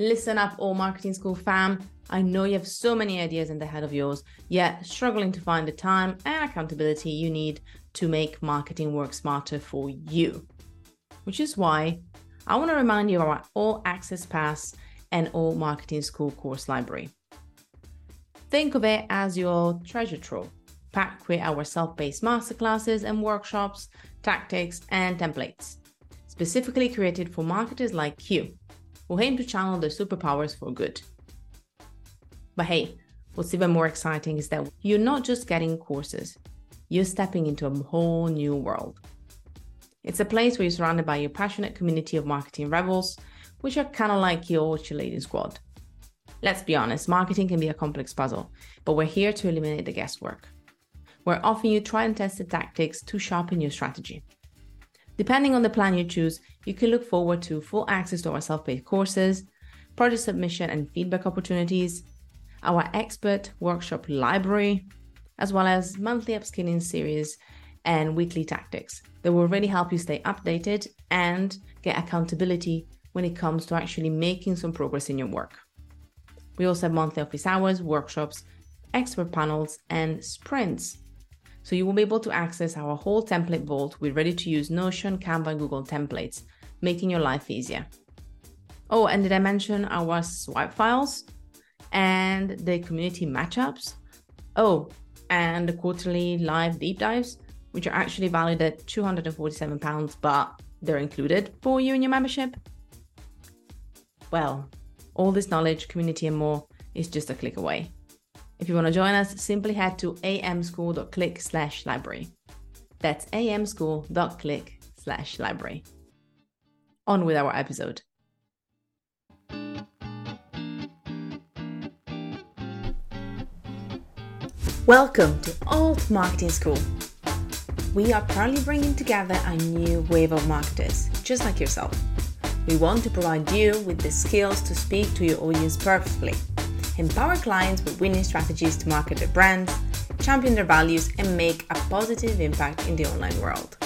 Listen up, Alt Marketing School fam. I know you have so many ideas in the head of yours, yet struggling to find the time and accountability you need to make marketing work smarter for you. Which is why I want to remind you of our All Access Pass and Alt Marketing School course library. Think of it as your treasure trove, packed with our self paced masterclasses and workshops, tactics, and templates, specifically created for marketers like you who aim to channel their superpowers for good. But hey, what's even more exciting is that you're not just getting courses, you're stepping into a whole new world. It's a place where you're surrounded by your passionate community of marketing rebels, which are kind of like your cheerleading squad. Let's be honest, marketing can be a complex puzzle, but we're here to eliminate the guesswork. We're offering you tried and tested tactics to sharpen your strategy. Depending on the plan you choose, you can look forward to full access to our self paced courses, project submission and feedback opportunities, our expert workshop library, as well as monthly upskilling series and weekly tactics that will really help you stay updated and get accountability when it comes to actually making some progress in your work. We also have monthly office hours, workshops, expert panels, and sprints. So you will be able to access our whole template vault with ready to use Notion, Canva, and Google templates, making your life easier. Oh, and did I mention our swipe files and the community matchups? Oh, and the quarterly live deep dives, which are actually valued at £247, but they're included for you in your membership? Well, all this knowledge, community, and more is just a click away. If you want to join us, simply head to amschool.click slash library. That's amschool.click slash library. On with our episode. Welcome to Alt Marketing School. We are proudly bringing together a new wave of marketers, just like yourself we want to provide you with the skills to speak to your audience purposefully, empower clients with winning strategies to market their brands, champion their values, and make a positive impact in the online world.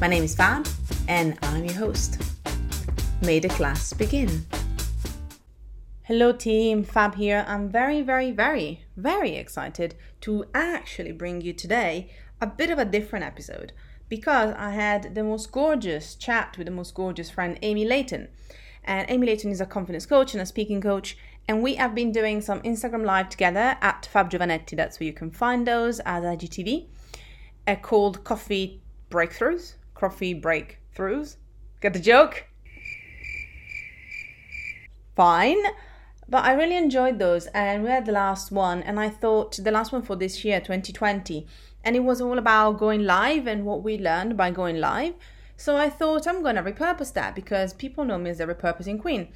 My name is Fab, and I'm your host. May the class begin. Hello, team. Fab here. I'm very, very, very, very excited to actually bring you today a bit of a different episode because I had the most gorgeous chat with the most gorgeous friend, Amy Leighton. And Amy Leighton is a confidence coach and a speaking coach. And we have been doing some Instagram live together at Fab Giovanetti. That's where you can find those at IGTV. Uh, called Coffee Breakthroughs. Coffee Breakthroughs. Get the joke? Fine. But I really enjoyed those. And we had the last one. And I thought the last one for this year, 2020 and it was all about going live and what we learned by going live. So I thought I'm going to repurpose that because people know me as the repurposing queen.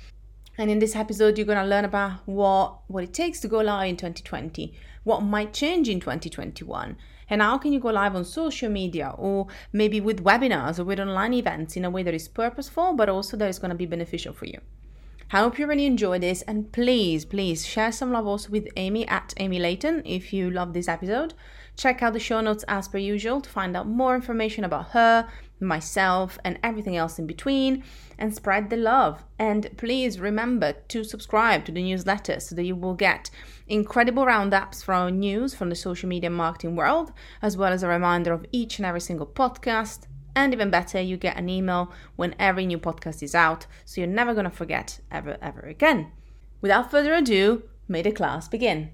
And in this episode, you're going to learn about what, what it takes to go live in 2020, what might change in 2021, and how can you go live on social media or maybe with webinars or with online events in a way that is purposeful, but also that is going to be beneficial for you. I hope you really enjoy this, and please, please share some love also with Amy at Amy Leighton if you love this episode. Check out the show notes as per usual to find out more information about her, myself, and everything else in between, and spread the love. And please remember to subscribe to the newsletter so that you will get incredible roundups from news from the social media marketing world, as well as a reminder of each and every single podcast. And even better, you get an email when every new podcast is out, so you're never to forget ever, ever again. Without further ado, may the class begin.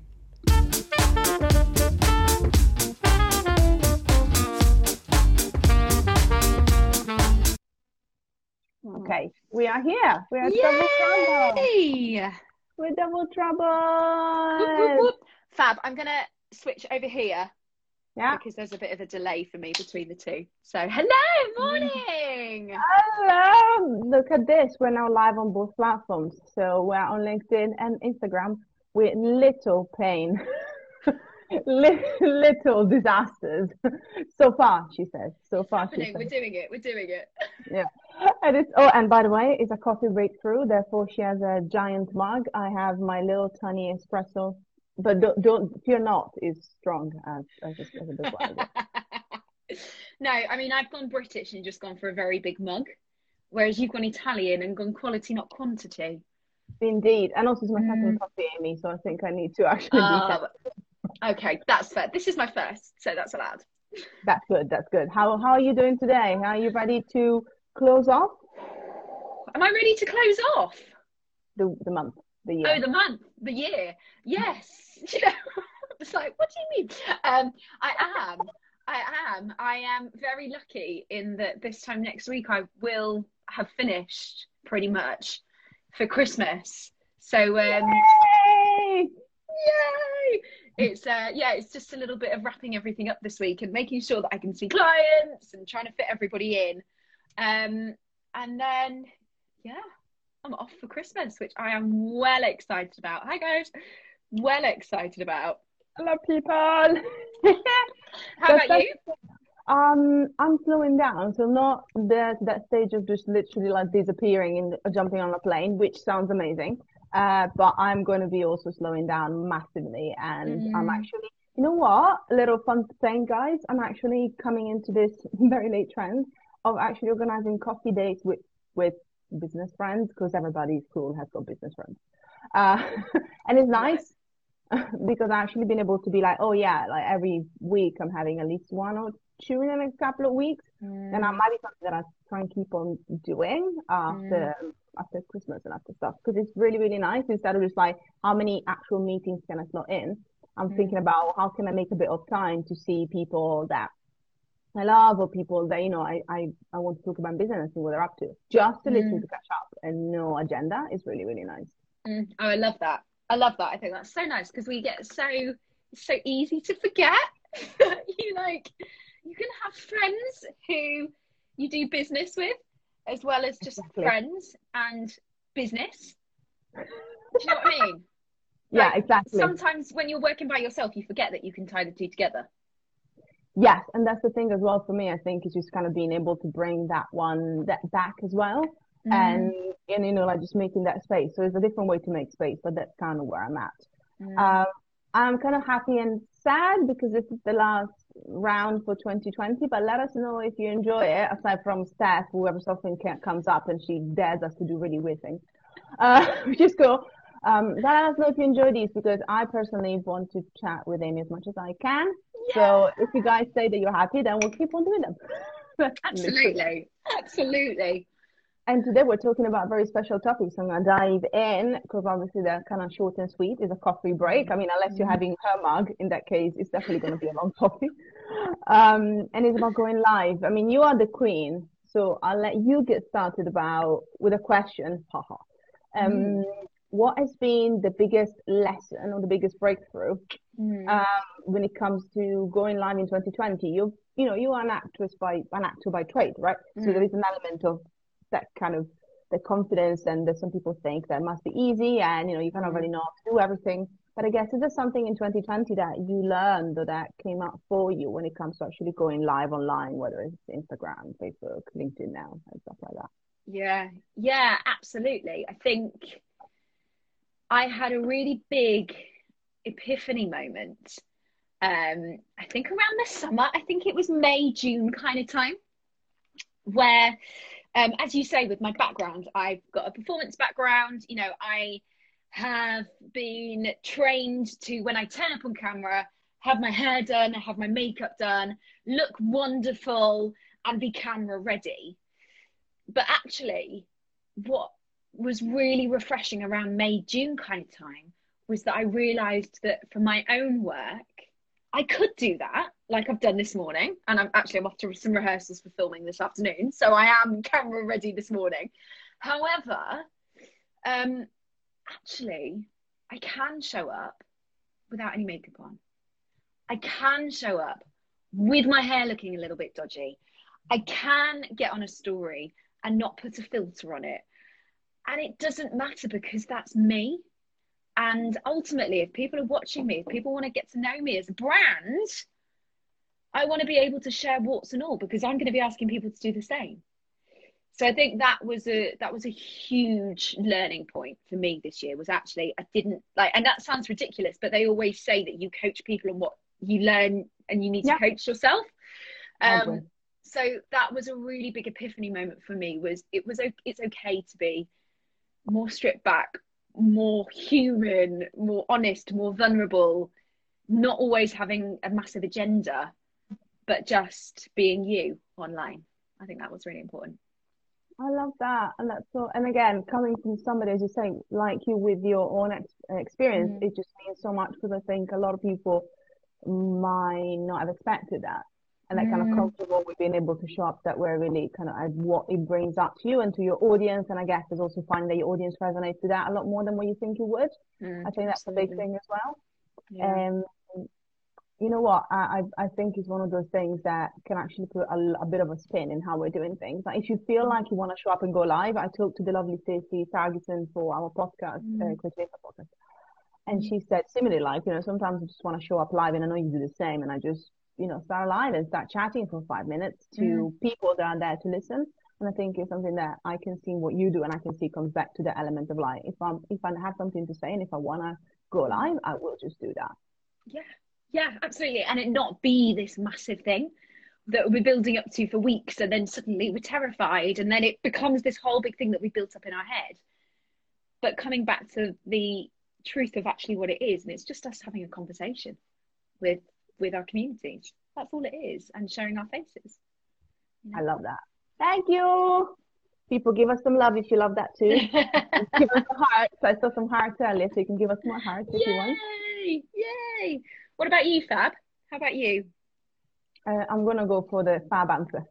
Okay, we are here. We are Yay! double trouble. We're double trouble. Whoop, whoop, whoop. Fab, I'm gonna switch over here. Yeah. Because there's a bit of a delay for me between the two. So hello, morning. Hello. Look at this. We're now live on both platforms. So we're on LinkedIn and Instagram with little pain. little disasters so far she says so far she says. we're doing it we're doing it yeah and it's oh and by the way it's a coffee breakthrough therefore she has a giant mug i have my little tiny espresso but don't, don't fear not is strong as, as, as a big one. no i mean i've gone british and just gone for a very big mug whereas you've gone italian and gone quality not quantity Indeed, and also it's my second mm. coffee, Amy. So I think I need to actually. Uh, okay, that's fair. This is my first, so that's allowed. That's good. That's good. How how are you doing today? Are you ready to close off? Am I ready to close off? The the month, the year. Oh, the month, the year. Yes. You know, it's like, what do you mean? Um, I am. I am. I am very lucky in that this time next week I will have finished pretty much for Christmas. So um, yay! yay! It's uh yeah, it's just a little bit of wrapping everything up this week and making sure that I can see clients and trying to fit everybody in. Um, and then yeah, I'm off for Christmas, which I am well excited about. Hi guys, well excited about. Hello, people. How about you? Um, I'm slowing down, so not that that stage of just literally like disappearing and jumping on a plane, which sounds amazing. Uh, but I'm going to be also slowing down massively, and mm. I'm actually, you know what? A little fun thing, guys. I'm actually coming into this very late trend of actually organizing coffee dates with with business friends because everybody's cool has got business friends, uh, and it's nice because I've actually been able to be like, oh yeah, like every week I'm having at least one or two in the next couple of weeks, mm. and that might be something that I try and keep on doing after mm. after Christmas and after stuff because it's really really nice instead of just like how many actual meetings can I slot in. I'm mm. thinking about how can I make a bit of time to see people that I love or people that you know I I, I want to talk about business and see what they're up to. Just to listen mm. to catch up and no agenda is really really nice. Mm. Oh, I love that. I love that. I think that's so nice because we get so so easy to forget. you like you can have friends who you do business with as well as just exactly. friends and business. Do you know what I mean? yeah, like, exactly. Sometimes when you're working by yourself, you forget that you can tie the two together. Yes, and that's the thing as well for me. I think is just kind of being able to bring that one that back as well, mm. and and you know like just making that space. So it's a different way to make space, but that's kind of where I'm at. Mm. Um, I'm kind of happy and sad because this is the last round for 2020. But let us know if you enjoy it. Aside from Steph, whoever something comes up and she dares us to do really weird things, uh, which is cool. Um, let us know if you enjoy these because I personally want to chat with Amy as much as I can. Yeah. So if you guys say that you're happy, then we'll keep on doing them. Absolutely. Absolutely. And today we're talking about a very special topics. I'm going to dive in because obviously they're kind of short and sweet. It's a coffee break. I mean, unless you're mm-hmm. having her mug, in that case, it's definitely going to be a long coffee. Um, and it's about going live. I mean, you are the queen, so I'll let you get started about with a question. Haha. Um, mm. What has been the biggest lesson or the biggest breakthrough mm. um, when it comes to going live in 2020? You, you know, you are an actress by an actor by trade, right? Mm. So there is an element of that kind of the confidence and that some people think that must be easy and you know you kind of already know how to do everything but i guess is there something in 2020 that you learned or that came up for you when it comes to actually going live online whether it's instagram facebook linkedin now and stuff like that yeah yeah absolutely i think i had a really big epiphany moment um i think around the summer i think it was may june kind of time where um, as you say, with my background, I've got a performance background. You know, I have been trained to, when I turn up on camera, have my hair done, have my makeup done, look wonderful, and be camera ready. But actually, what was really refreshing around May, June kind of time was that I realized that for my own work, I could do that, like I've done this morning, and I'm actually I'm off to some rehearsals for filming this afternoon, so I am camera ready this morning. However, um, actually, I can show up without any makeup on. I can show up with my hair looking a little bit dodgy. I can get on a story and not put a filter on it. And it doesn't matter because that's me. And ultimately, if people are watching me, if people want to get to know me as a brand, I want to be able to share warts and all because I'm going to be asking people to do the same. So I think that was a that was a huge learning point for me this year was actually I didn't like and that sounds ridiculous, but they always say that you coach people on what you learn and you need yeah. to coach yourself. Um, so that was a really big epiphany moment for me was it was it's okay to be more stripped back more human, more honest, more vulnerable, not always having a massive agenda, but just being you online. I think that was really important. I love that, and that's so. And again, coming from somebody, as you say, like you with your own ex- experience, mm. it just means so much because I think a lot of people might not have expected that, and they're mm. kind of comfortable with being able to show up that way, really kind of what it brings up to you and to your audience. And I guess is also finding that your audience resonates with that a lot more than what you think it would. Mm, I think that's absolutely. a big thing as well. Yeah. Um, you know what? I, I think it's one of those things that can actually put a, a bit of a spin in how we're doing things. Like if you feel like you want to show up and go live, I talked to the lovely Stacey Ferguson for our podcast, mm. uh, podcast, and she said similarly, like you know, sometimes I just want to show up live, and I know you do the same, and I just you know start live and start chatting for five minutes to mm. people that are there to listen. And I think it's something that I can see what you do, and I can see comes back to the element of like if I'm if I have something to say and if I want to go live, I will just do that. Yeah, yeah, absolutely. And it not be this massive thing that we're building up to for weeks and then suddenly we're terrified and then it becomes this whole big thing that we built up in our head. But coming back to the truth of actually what it is, and it's just us having a conversation with with our communities. That's all it is, and showing our faces. I love that. Thank you. People give us some love if you love that too. give us some hearts. I saw some hearts earlier, so you can give us more hearts if Yay! you want. Yay! Yay! What about you, Fab? How about you? Uh, I'm gonna go for the Fab answer.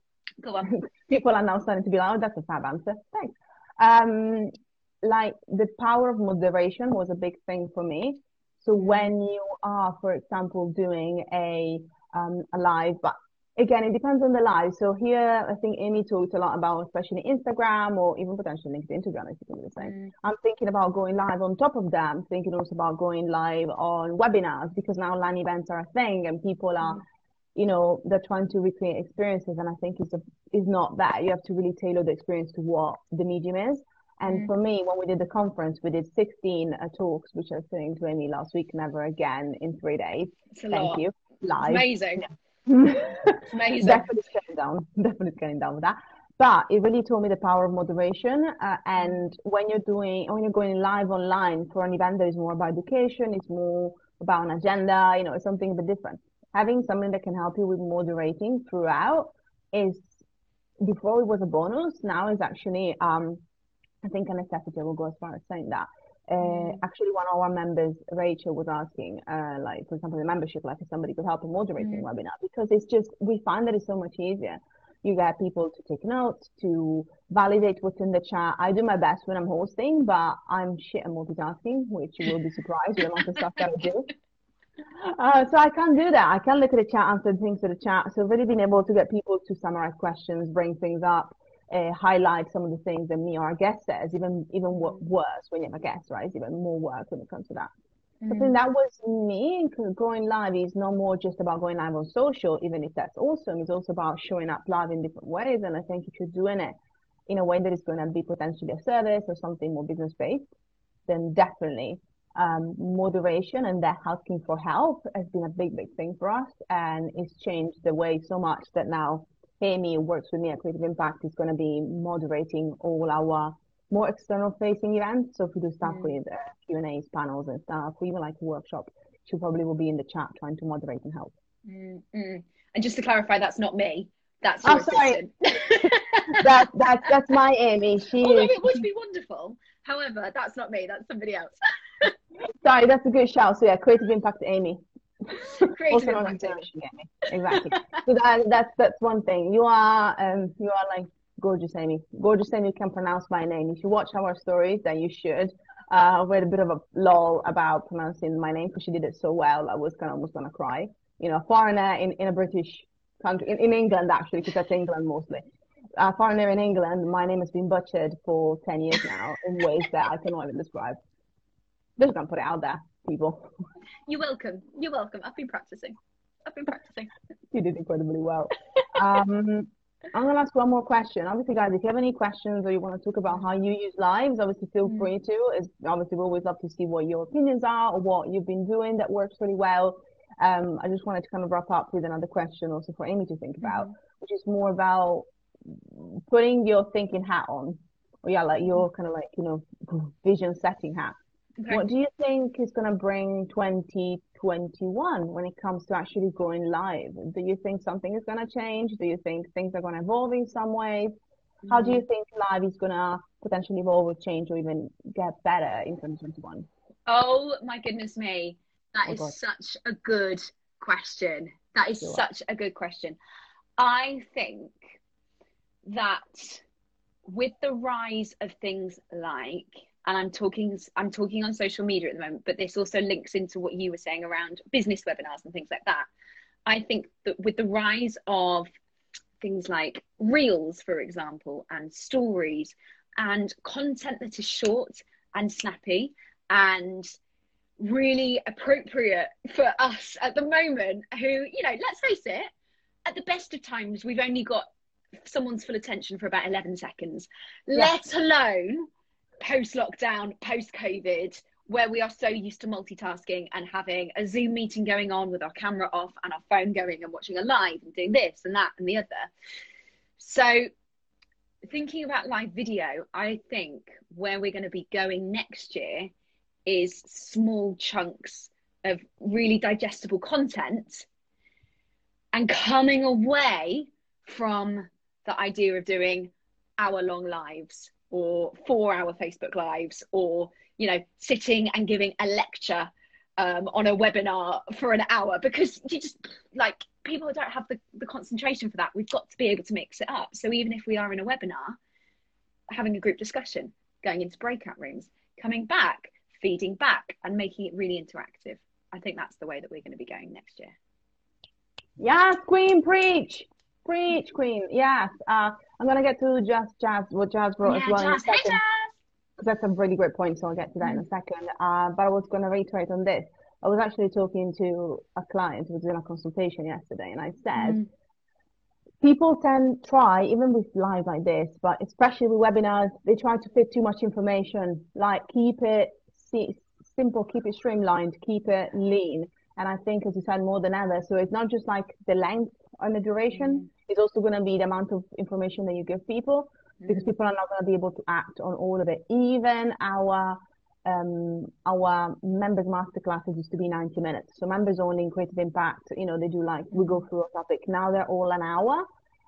Go on. People are now starting to be like, oh, that's a Fab answer. Thanks. Um, like the power of moderation was a big thing for me. So when you are, for example, doing a um, a live, but again, it depends on the live. So here, I think Amy talked a lot about, especially Instagram or even potentially LinkedIn, to be honest, if you can the same. Mm. I'm thinking about going live on top of them, thinking also about going live on webinars because now online events are a thing and people are, mm. you know, they're trying to recreate experiences. And I think it's, a, it's not that. You have to really tailor the experience to what the medium is. And mm. for me, when we did the conference, we did 16 uh, talks, which I was saying to Amy last week, never again in three days. Thank lot. you. Live. Amazing. Yeah Amazing. Definitely scaling down. Definitely scaling down with that. But it really taught me the power of moderation. Uh, and when you're doing, when you're going live online for an event that is more about education, it's more about an agenda, you know, it's something a bit different. Having something that can help you with moderating throughout is, before it was a bonus, now is actually, um, I think a necessity. I will go as far as saying that. Uh, actually, one of our members, Rachel, was asking, uh, like, for example, the membership, like, if somebody could help in moderating mm. webinar, because it's just, we find that it's so much easier. You get people to take notes, to validate what's in the chat. I do my best when I'm hosting, but I'm shit at multitasking, which you will be surprised with the amount of stuff that I do. Uh, so I can't do that. I can't look at the chat, answer things to the chat. So really being able to get people to summarize questions, bring things up, uh, highlight some of the things that me or our guest says, even even worse when you have a guest, right? It's even more work when it comes to that. Mm. I think mm. that was me. Going live is no more just about going live on social, even if that's awesome. It's also about showing up live in different ways. And I think if you're doing it in a way that is going to be potentially a service or something more business based, then definitely um, moderation and that asking for help has been a big, big thing for us. And it's changed the way so much that now Amy works with me at Creative Impact is going to be moderating all our more external facing events. So if we do stuff with uh, Q and A's, panels and stuff, or even like a workshop, she probably will be in the chat trying to moderate and help. Mm, mm. And just to clarify, that's not me. That's your oh, sorry. that, that, that's my Amy. She Although is... it would be wonderful. However, that's not me. That's somebody else. sorry, that's a good shout. So yeah, Creative Impact Amy. exactly. so that, that's that's one thing. You are um you are like gorgeous Amy. Gorgeous Amy can pronounce my name. If you watch our stories, then you should. Uh, we had a bit of a lull about pronouncing my name because she did it so well. I was kind of almost gonna cry. You know, a foreigner in, in a British country, in, in England actually, because that's England mostly. A foreigner in England, my name has been butchered for 10 years now in ways that I cannot even describe. Just gonna put it out there people. You're welcome. You're welcome. I've been practicing. I've been practicing. you did incredibly well. Um, I'm going to ask one more question. Obviously, guys, if you have any questions or you want to talk about how you use lives, obviously feel mm. free to. It's obviously we always love to see what your opinions are or what you've been doing that works really well. Um, I just wanted to kind of wrap up with another question also for Amy to think about, mm. which is more about putting your thinking hat on, or yeah, like your kind of like you know vision setting hat Okay. What do you think is going to bring 2021 when it comes to actually going live? Do you think something is going to change? Do you think things are going to evolve in some ways? How do mm. you think live is going to potentially evolve or change or even get better in 2021? Oh my goodness me. That Oh is God. such a good question. That is such a good question. I think that with the rise of things like and I'm talking I'm talking on social media at the moment, but this also links into what you were saying around business webinars and things like that. I think that with the rise of things like reels, for example, and stories and content that is short and snappy and really appropriate for us at the moment who you know let's face it at the best of times we've only got someone's full attention for about 11 seconds. Let alone post lockdown post covid where we are so used to multitasking and having a zoom meeting going on with our camera off and our phone going and watching a live and doing this and that and the other. So thinking about live video i think where we're going to be going next year is small chunks of really digestible content and coming away from the idea of doing hour long lives or four hour Facebook lives or, you know, sitting and giving a lecture um, on a webinar for an hour because you just like people don't have the, the concentration for that. We've got to be able to mix it up. So even if we are in a webinar, having a group discussion, going into breakout rooms, coming back, feeding back, and making it really interactive. I think that's the way that we're going to be going next year. Yes, Queen, preach, preach, Queen. Yes. Uh, I'm gonna get to just Jazz, what Jazz brought as Yeah, well in a Jazz. Hey, second, Jazz. because that's a really great point. So I'll get to that in a second. Uh, but I was gonna reiterate on this. I was actually talking to a client who was doing a consultation yesterday, and I said Mm. people tend try even with live like this, but especially with webinars, they try to fit too much information. Like keep it si- simple, keep it streamlined, keep it lean. And I think, as you said, more than ever. So it's not just like the length and the duration; it's also going to be the amount of information that you give people, because people are not going to be able to act on all of it. Even our um, our members masterclasses used to be 90 minutes. So members only in creative impact, you know, they do like we go through a topic. Now they're all an hour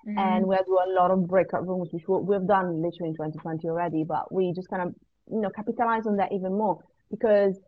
Mm. and we do a lot of breakout rooms, which we've done literally in 2020 already, but we just kind of, you know, capitalize on that even more because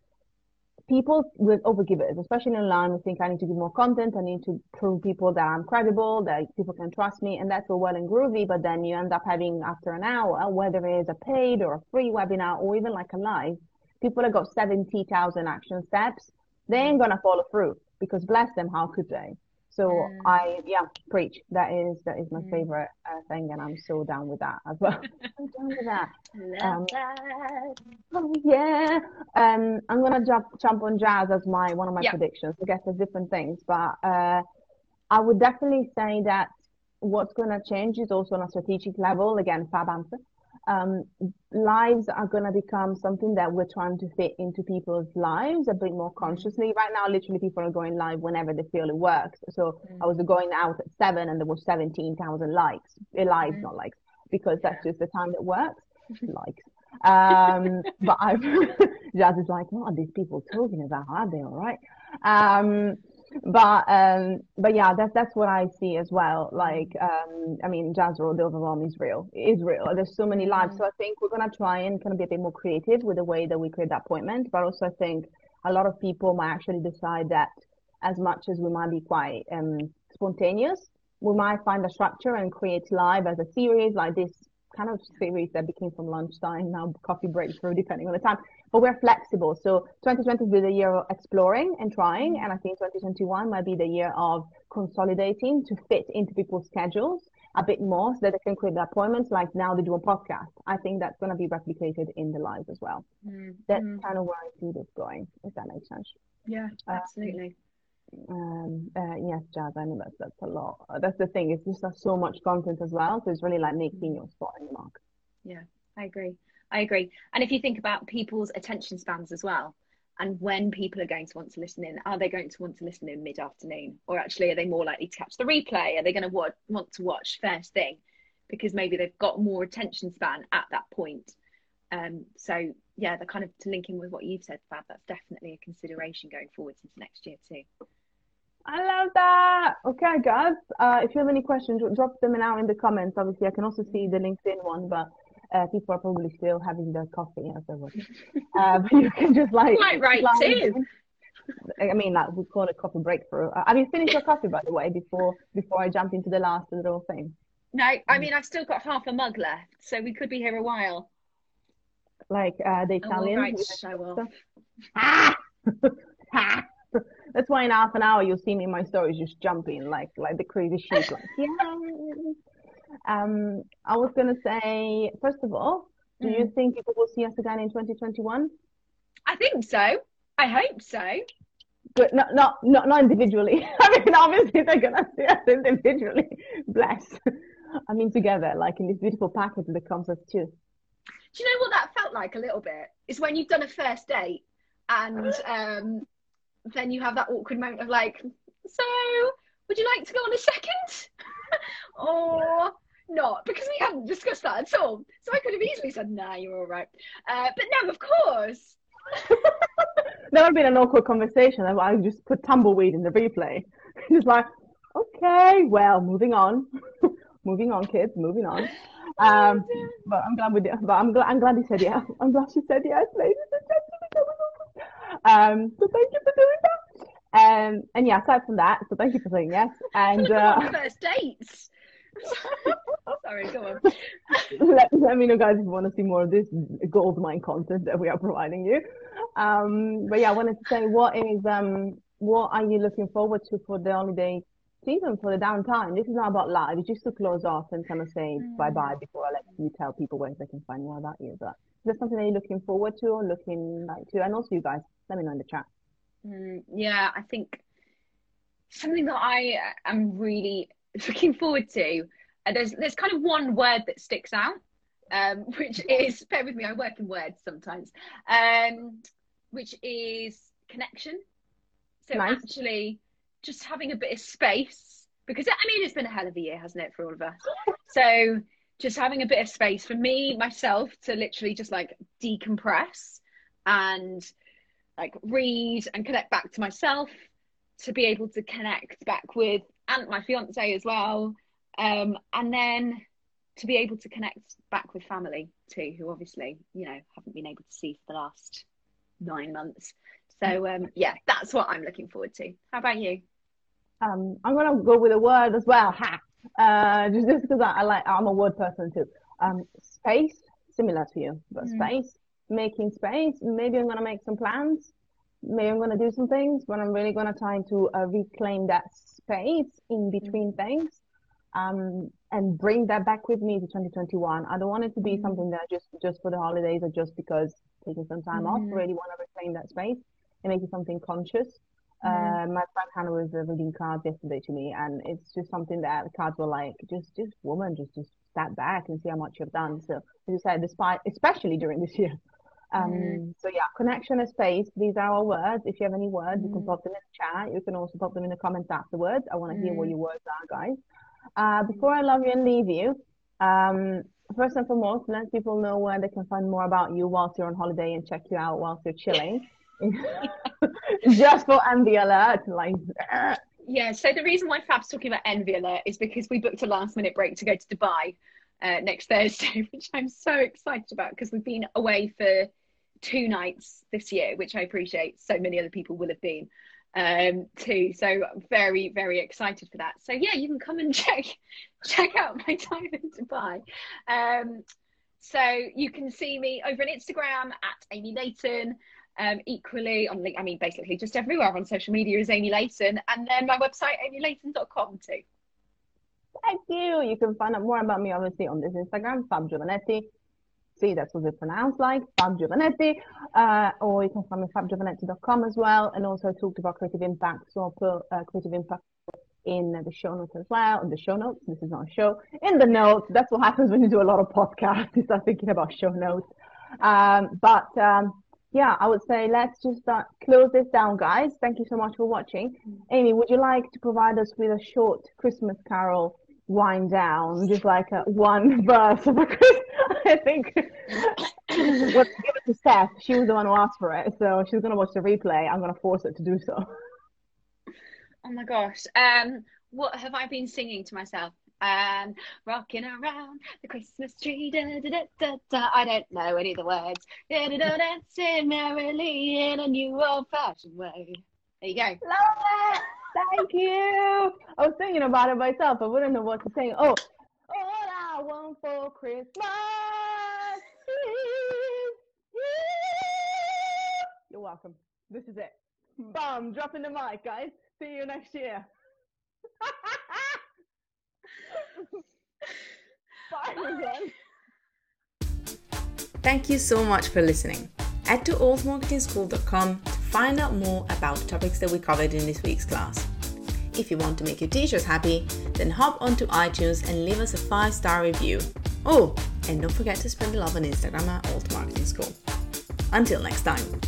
people with overgivers, especially online, we think I need to give more content. I need to prove people that I'm credible, that people can trust me. And that's all well and groovy. But then you end up having after an hour, whether it is a paid or a free webinar or even like a live, people have got 70,000 action steps. They ain't going to follow through because bless them, how could they? So Mm. I, yeah, preach. That is, that is my Mm. favorite uh, thing. And I'm so down with that as well. I'm down with that. Love Um, that. Oh yeah. Um, I'm gonna jump jump on jazz as my one of my Yeah. predictions. I guess there's different things, but uh, I would definitely say that what's gonna change is also on a strategic level. Again, fab answer. Um, lives are gonna become something that we're trying to fit into people's lives a bit more consciously. Right now, literally, people are going live whenever they feel it works. So I was going out at seven, and there seventeen thousand likes. Likes, Mhm. not likes, because that's just the time that works. likes. Um, but I've Jazz is like, what are these people talking about? Are they all right? Um, but um, but yeah, that's that's what I see as well. Like, um, I mean, Jazz Road, the overwhelm is real. It is real. There's so many lives. So I think we're gonna try and kind of be a bit more creative with the way that we create that appointment. But also, I think a lot of people might actually decide that as much as we might be quite um, spontaneous, we might find a structure and create live as a series like this kind of series that became from lunchtime now coffee breakthrough depending on the time. But we're flexible. So 2020 will be the year of exploring and trying and i think 2021 might be the year of consolidating to fit into people's schedules a bit more so that they can create the appointments like now they do a podcast. I think that's going to be replicated in the live as well. Mm, that's mm. kind of where i see this going if that makes sense. Yeah, Uh, absolutely. um, uh, yes, Jazz, I know that's, that's a lot. That's the thing, it's just there's so much content as well. So it's really like making your spot in the market. Yeah i agree. I agree. And if you think about people's attention spans as well, and when people are going to want to listen in, are they going to want to listen in mid afternoon? Or actually, are they more likely to catch the replay? Are they going to wa- want to watch first thing? Because maybe they've got more attention span at that point. Um, so yeah, the kind of to link in with what you've said, Fab, that's definitely a consideration going forwards into next year too. I love that. Okay, guys. Uh, if you have any questions, drop them now in the comments. Obviously, I can also see the LinkedIn one, but uh, people are probably still having their coffee as they watch. uh, but you can just like Quite right too. I mean, like we call it coffee breakthrough. Uh, have you finished your coffee, by the way, before before I jump into the last little thing? No, I mean I've still got half a mug left, so we could be here a while. Like uh, the Oh, right, show off. stuff. Ah! That's why in half an hour you'll see me in my stories just jumping like like the crazy sheep. Like, yeah. Um, I was gonna say, first of all, do you think people will see us again in 2021? I think so. I hope so. But not not not not individually. I mean, obviously they're gonna see us individually. Bless. I mean, together, like in this beautiful package that comes as two. Do you know what that felt like a little bit? Is when you've done a first date and um, then you have that awkward moment of like, so would you like to go on a second? or not? Because we hadn't discussed that at all. So I could have easily said, nah, you're all right. Uh, but no, of course. That would have been an awkward conversation. I just put tumbleweed in the replay. It's like, okay, well, moving on, moving on, kids, moving on. Um, but I'm glad we did. But I'm glad. I'm glad he said yes. I'm glad she said yes, ladies and gentlemen. Um, so thank you for doing that. Um, and yeah, aside from that, so thank you for saying yes. And uh, first dates. Sorry, go on. let, let me know, guys, if you want to see more of this gold mine content that we are providing you. Um, but yeah, I wanted to say, what is um, what are you looking forward to for the holiday season, for the downtime? This is not about live. It's just to close off and kind of say bye bye before I let you tell people where they can find more about you. But is there something that you're looking forward to or looking like to? And also, you guys, let me know in the chat. Mm, yeah, I think something that I uh, am really looking forward to. Uh, there's there's kind of one word that sticks out, um, which is bear with me. I work in words sometimes, um, which is connection. So Nice. actually, just having a bit of space because I mean it's been a hell of a year, hasn't it, for all of us? So just having a bit of space for me myself to literally just like decompress and like read and connect back to myself to be able to connect back with and my fiance as well um, and then to be able to connect back with family too who obviously you know haven't been able to see for the last nine months so um, yeah that's what i'm looking forward to how about you Um, I'm gonna go with a word as well. Ha! Uh, just because I, I like, I'm a word person too. Um, space, similar to you, but Mm. space, making space. Maybe I'm gonna make some plans. Maybe I'm gonna do some things, but I'm really gonna try to uh, reclaim that space in between things, um, and bring that back with me to 2021. I don't want it to be Mm. something that just just for the holidays or just because taking some time off. Mm. Really want to reclaim that space and make it something conscious. Uh, my friend Hannah was uh, reading cards yesterday to me, and it's just something that the cards were like, just, just woman, just, just step back and see how much you've done. So, as you said, despite, especially during this year. Um, Mm. so yeah, connection and space. These are our words. If you have any words, you can Mm. pop them in the chat. You can also pop them in the comments afterwards. I want to hear what Mm. your words are, guys. Uh, before I love you and leave you, um, first and foremost, let people know where they can find more about you whilst you're on holiday and check you out whilst you're chilling. Just for envy alert, like Yeah, so the reason why Fab's talking about Envy Alert is because we booked a last minute break to go to Dubai uh, next Thursday, which I'm so excited about because we've been away for two nights this year, which I appreciate so many other people will have been um, too. So very, very excited for that. So yeah, you can come and check check out my time in Dubai. Um, so you can see me over on Instagram at Amy Leighton. Um, equally on I mean, basically just everywhere on social media is Amy Leighton, and then my website amyleighton.com too. Thank you. You can find out more about me obviously on this Instagram, Fab Giovanetti. See, that's what it's pronounced like, Fab Giovanetti. Uh, or you can find me fabgiovanetti.com as well. And also talked about creative impact. So I'll put uh, creative impact in the show notes as well. In the show notes, this is not a show. In the notes, that's what happens when you do a lot of podcasts. You start thinking about show notes. Um, but um, yeah, I would say let's just uh, close this down, guys. Thank you so much for watching. Amy, would you like to provide us with a short Christmas carol wind down, just like a one verse of a Christmas? I think well, give it to Steph. She was the one who asked for it, so she's gonna watch the replay. I'm gonna force her to do so. Oh my gosh. Um, what have I been singing to myself? Um, rocking around the Christmas tree. Da, da, da, da. I don't know any of the words. Da, da, da, dancing merrily in a new old-fashioned way. There you go. Love it. Thank you. I was thinking about it myself. I wouldn't know what to sing. Oh, all I want for Christmas you. You're welcome. This is it. Bam, dropping the mic, guys. See you next year. Bye. Thank you so much for listening. Head to altmarketingschool.com to find out more about topics that we covered in this week's class. If you want to make your teachers happy, then hop onto iTunes and leave us a 5 star review. Oh, and don't forget to spread the love on Instagram at Alt Marketing School. Until next time.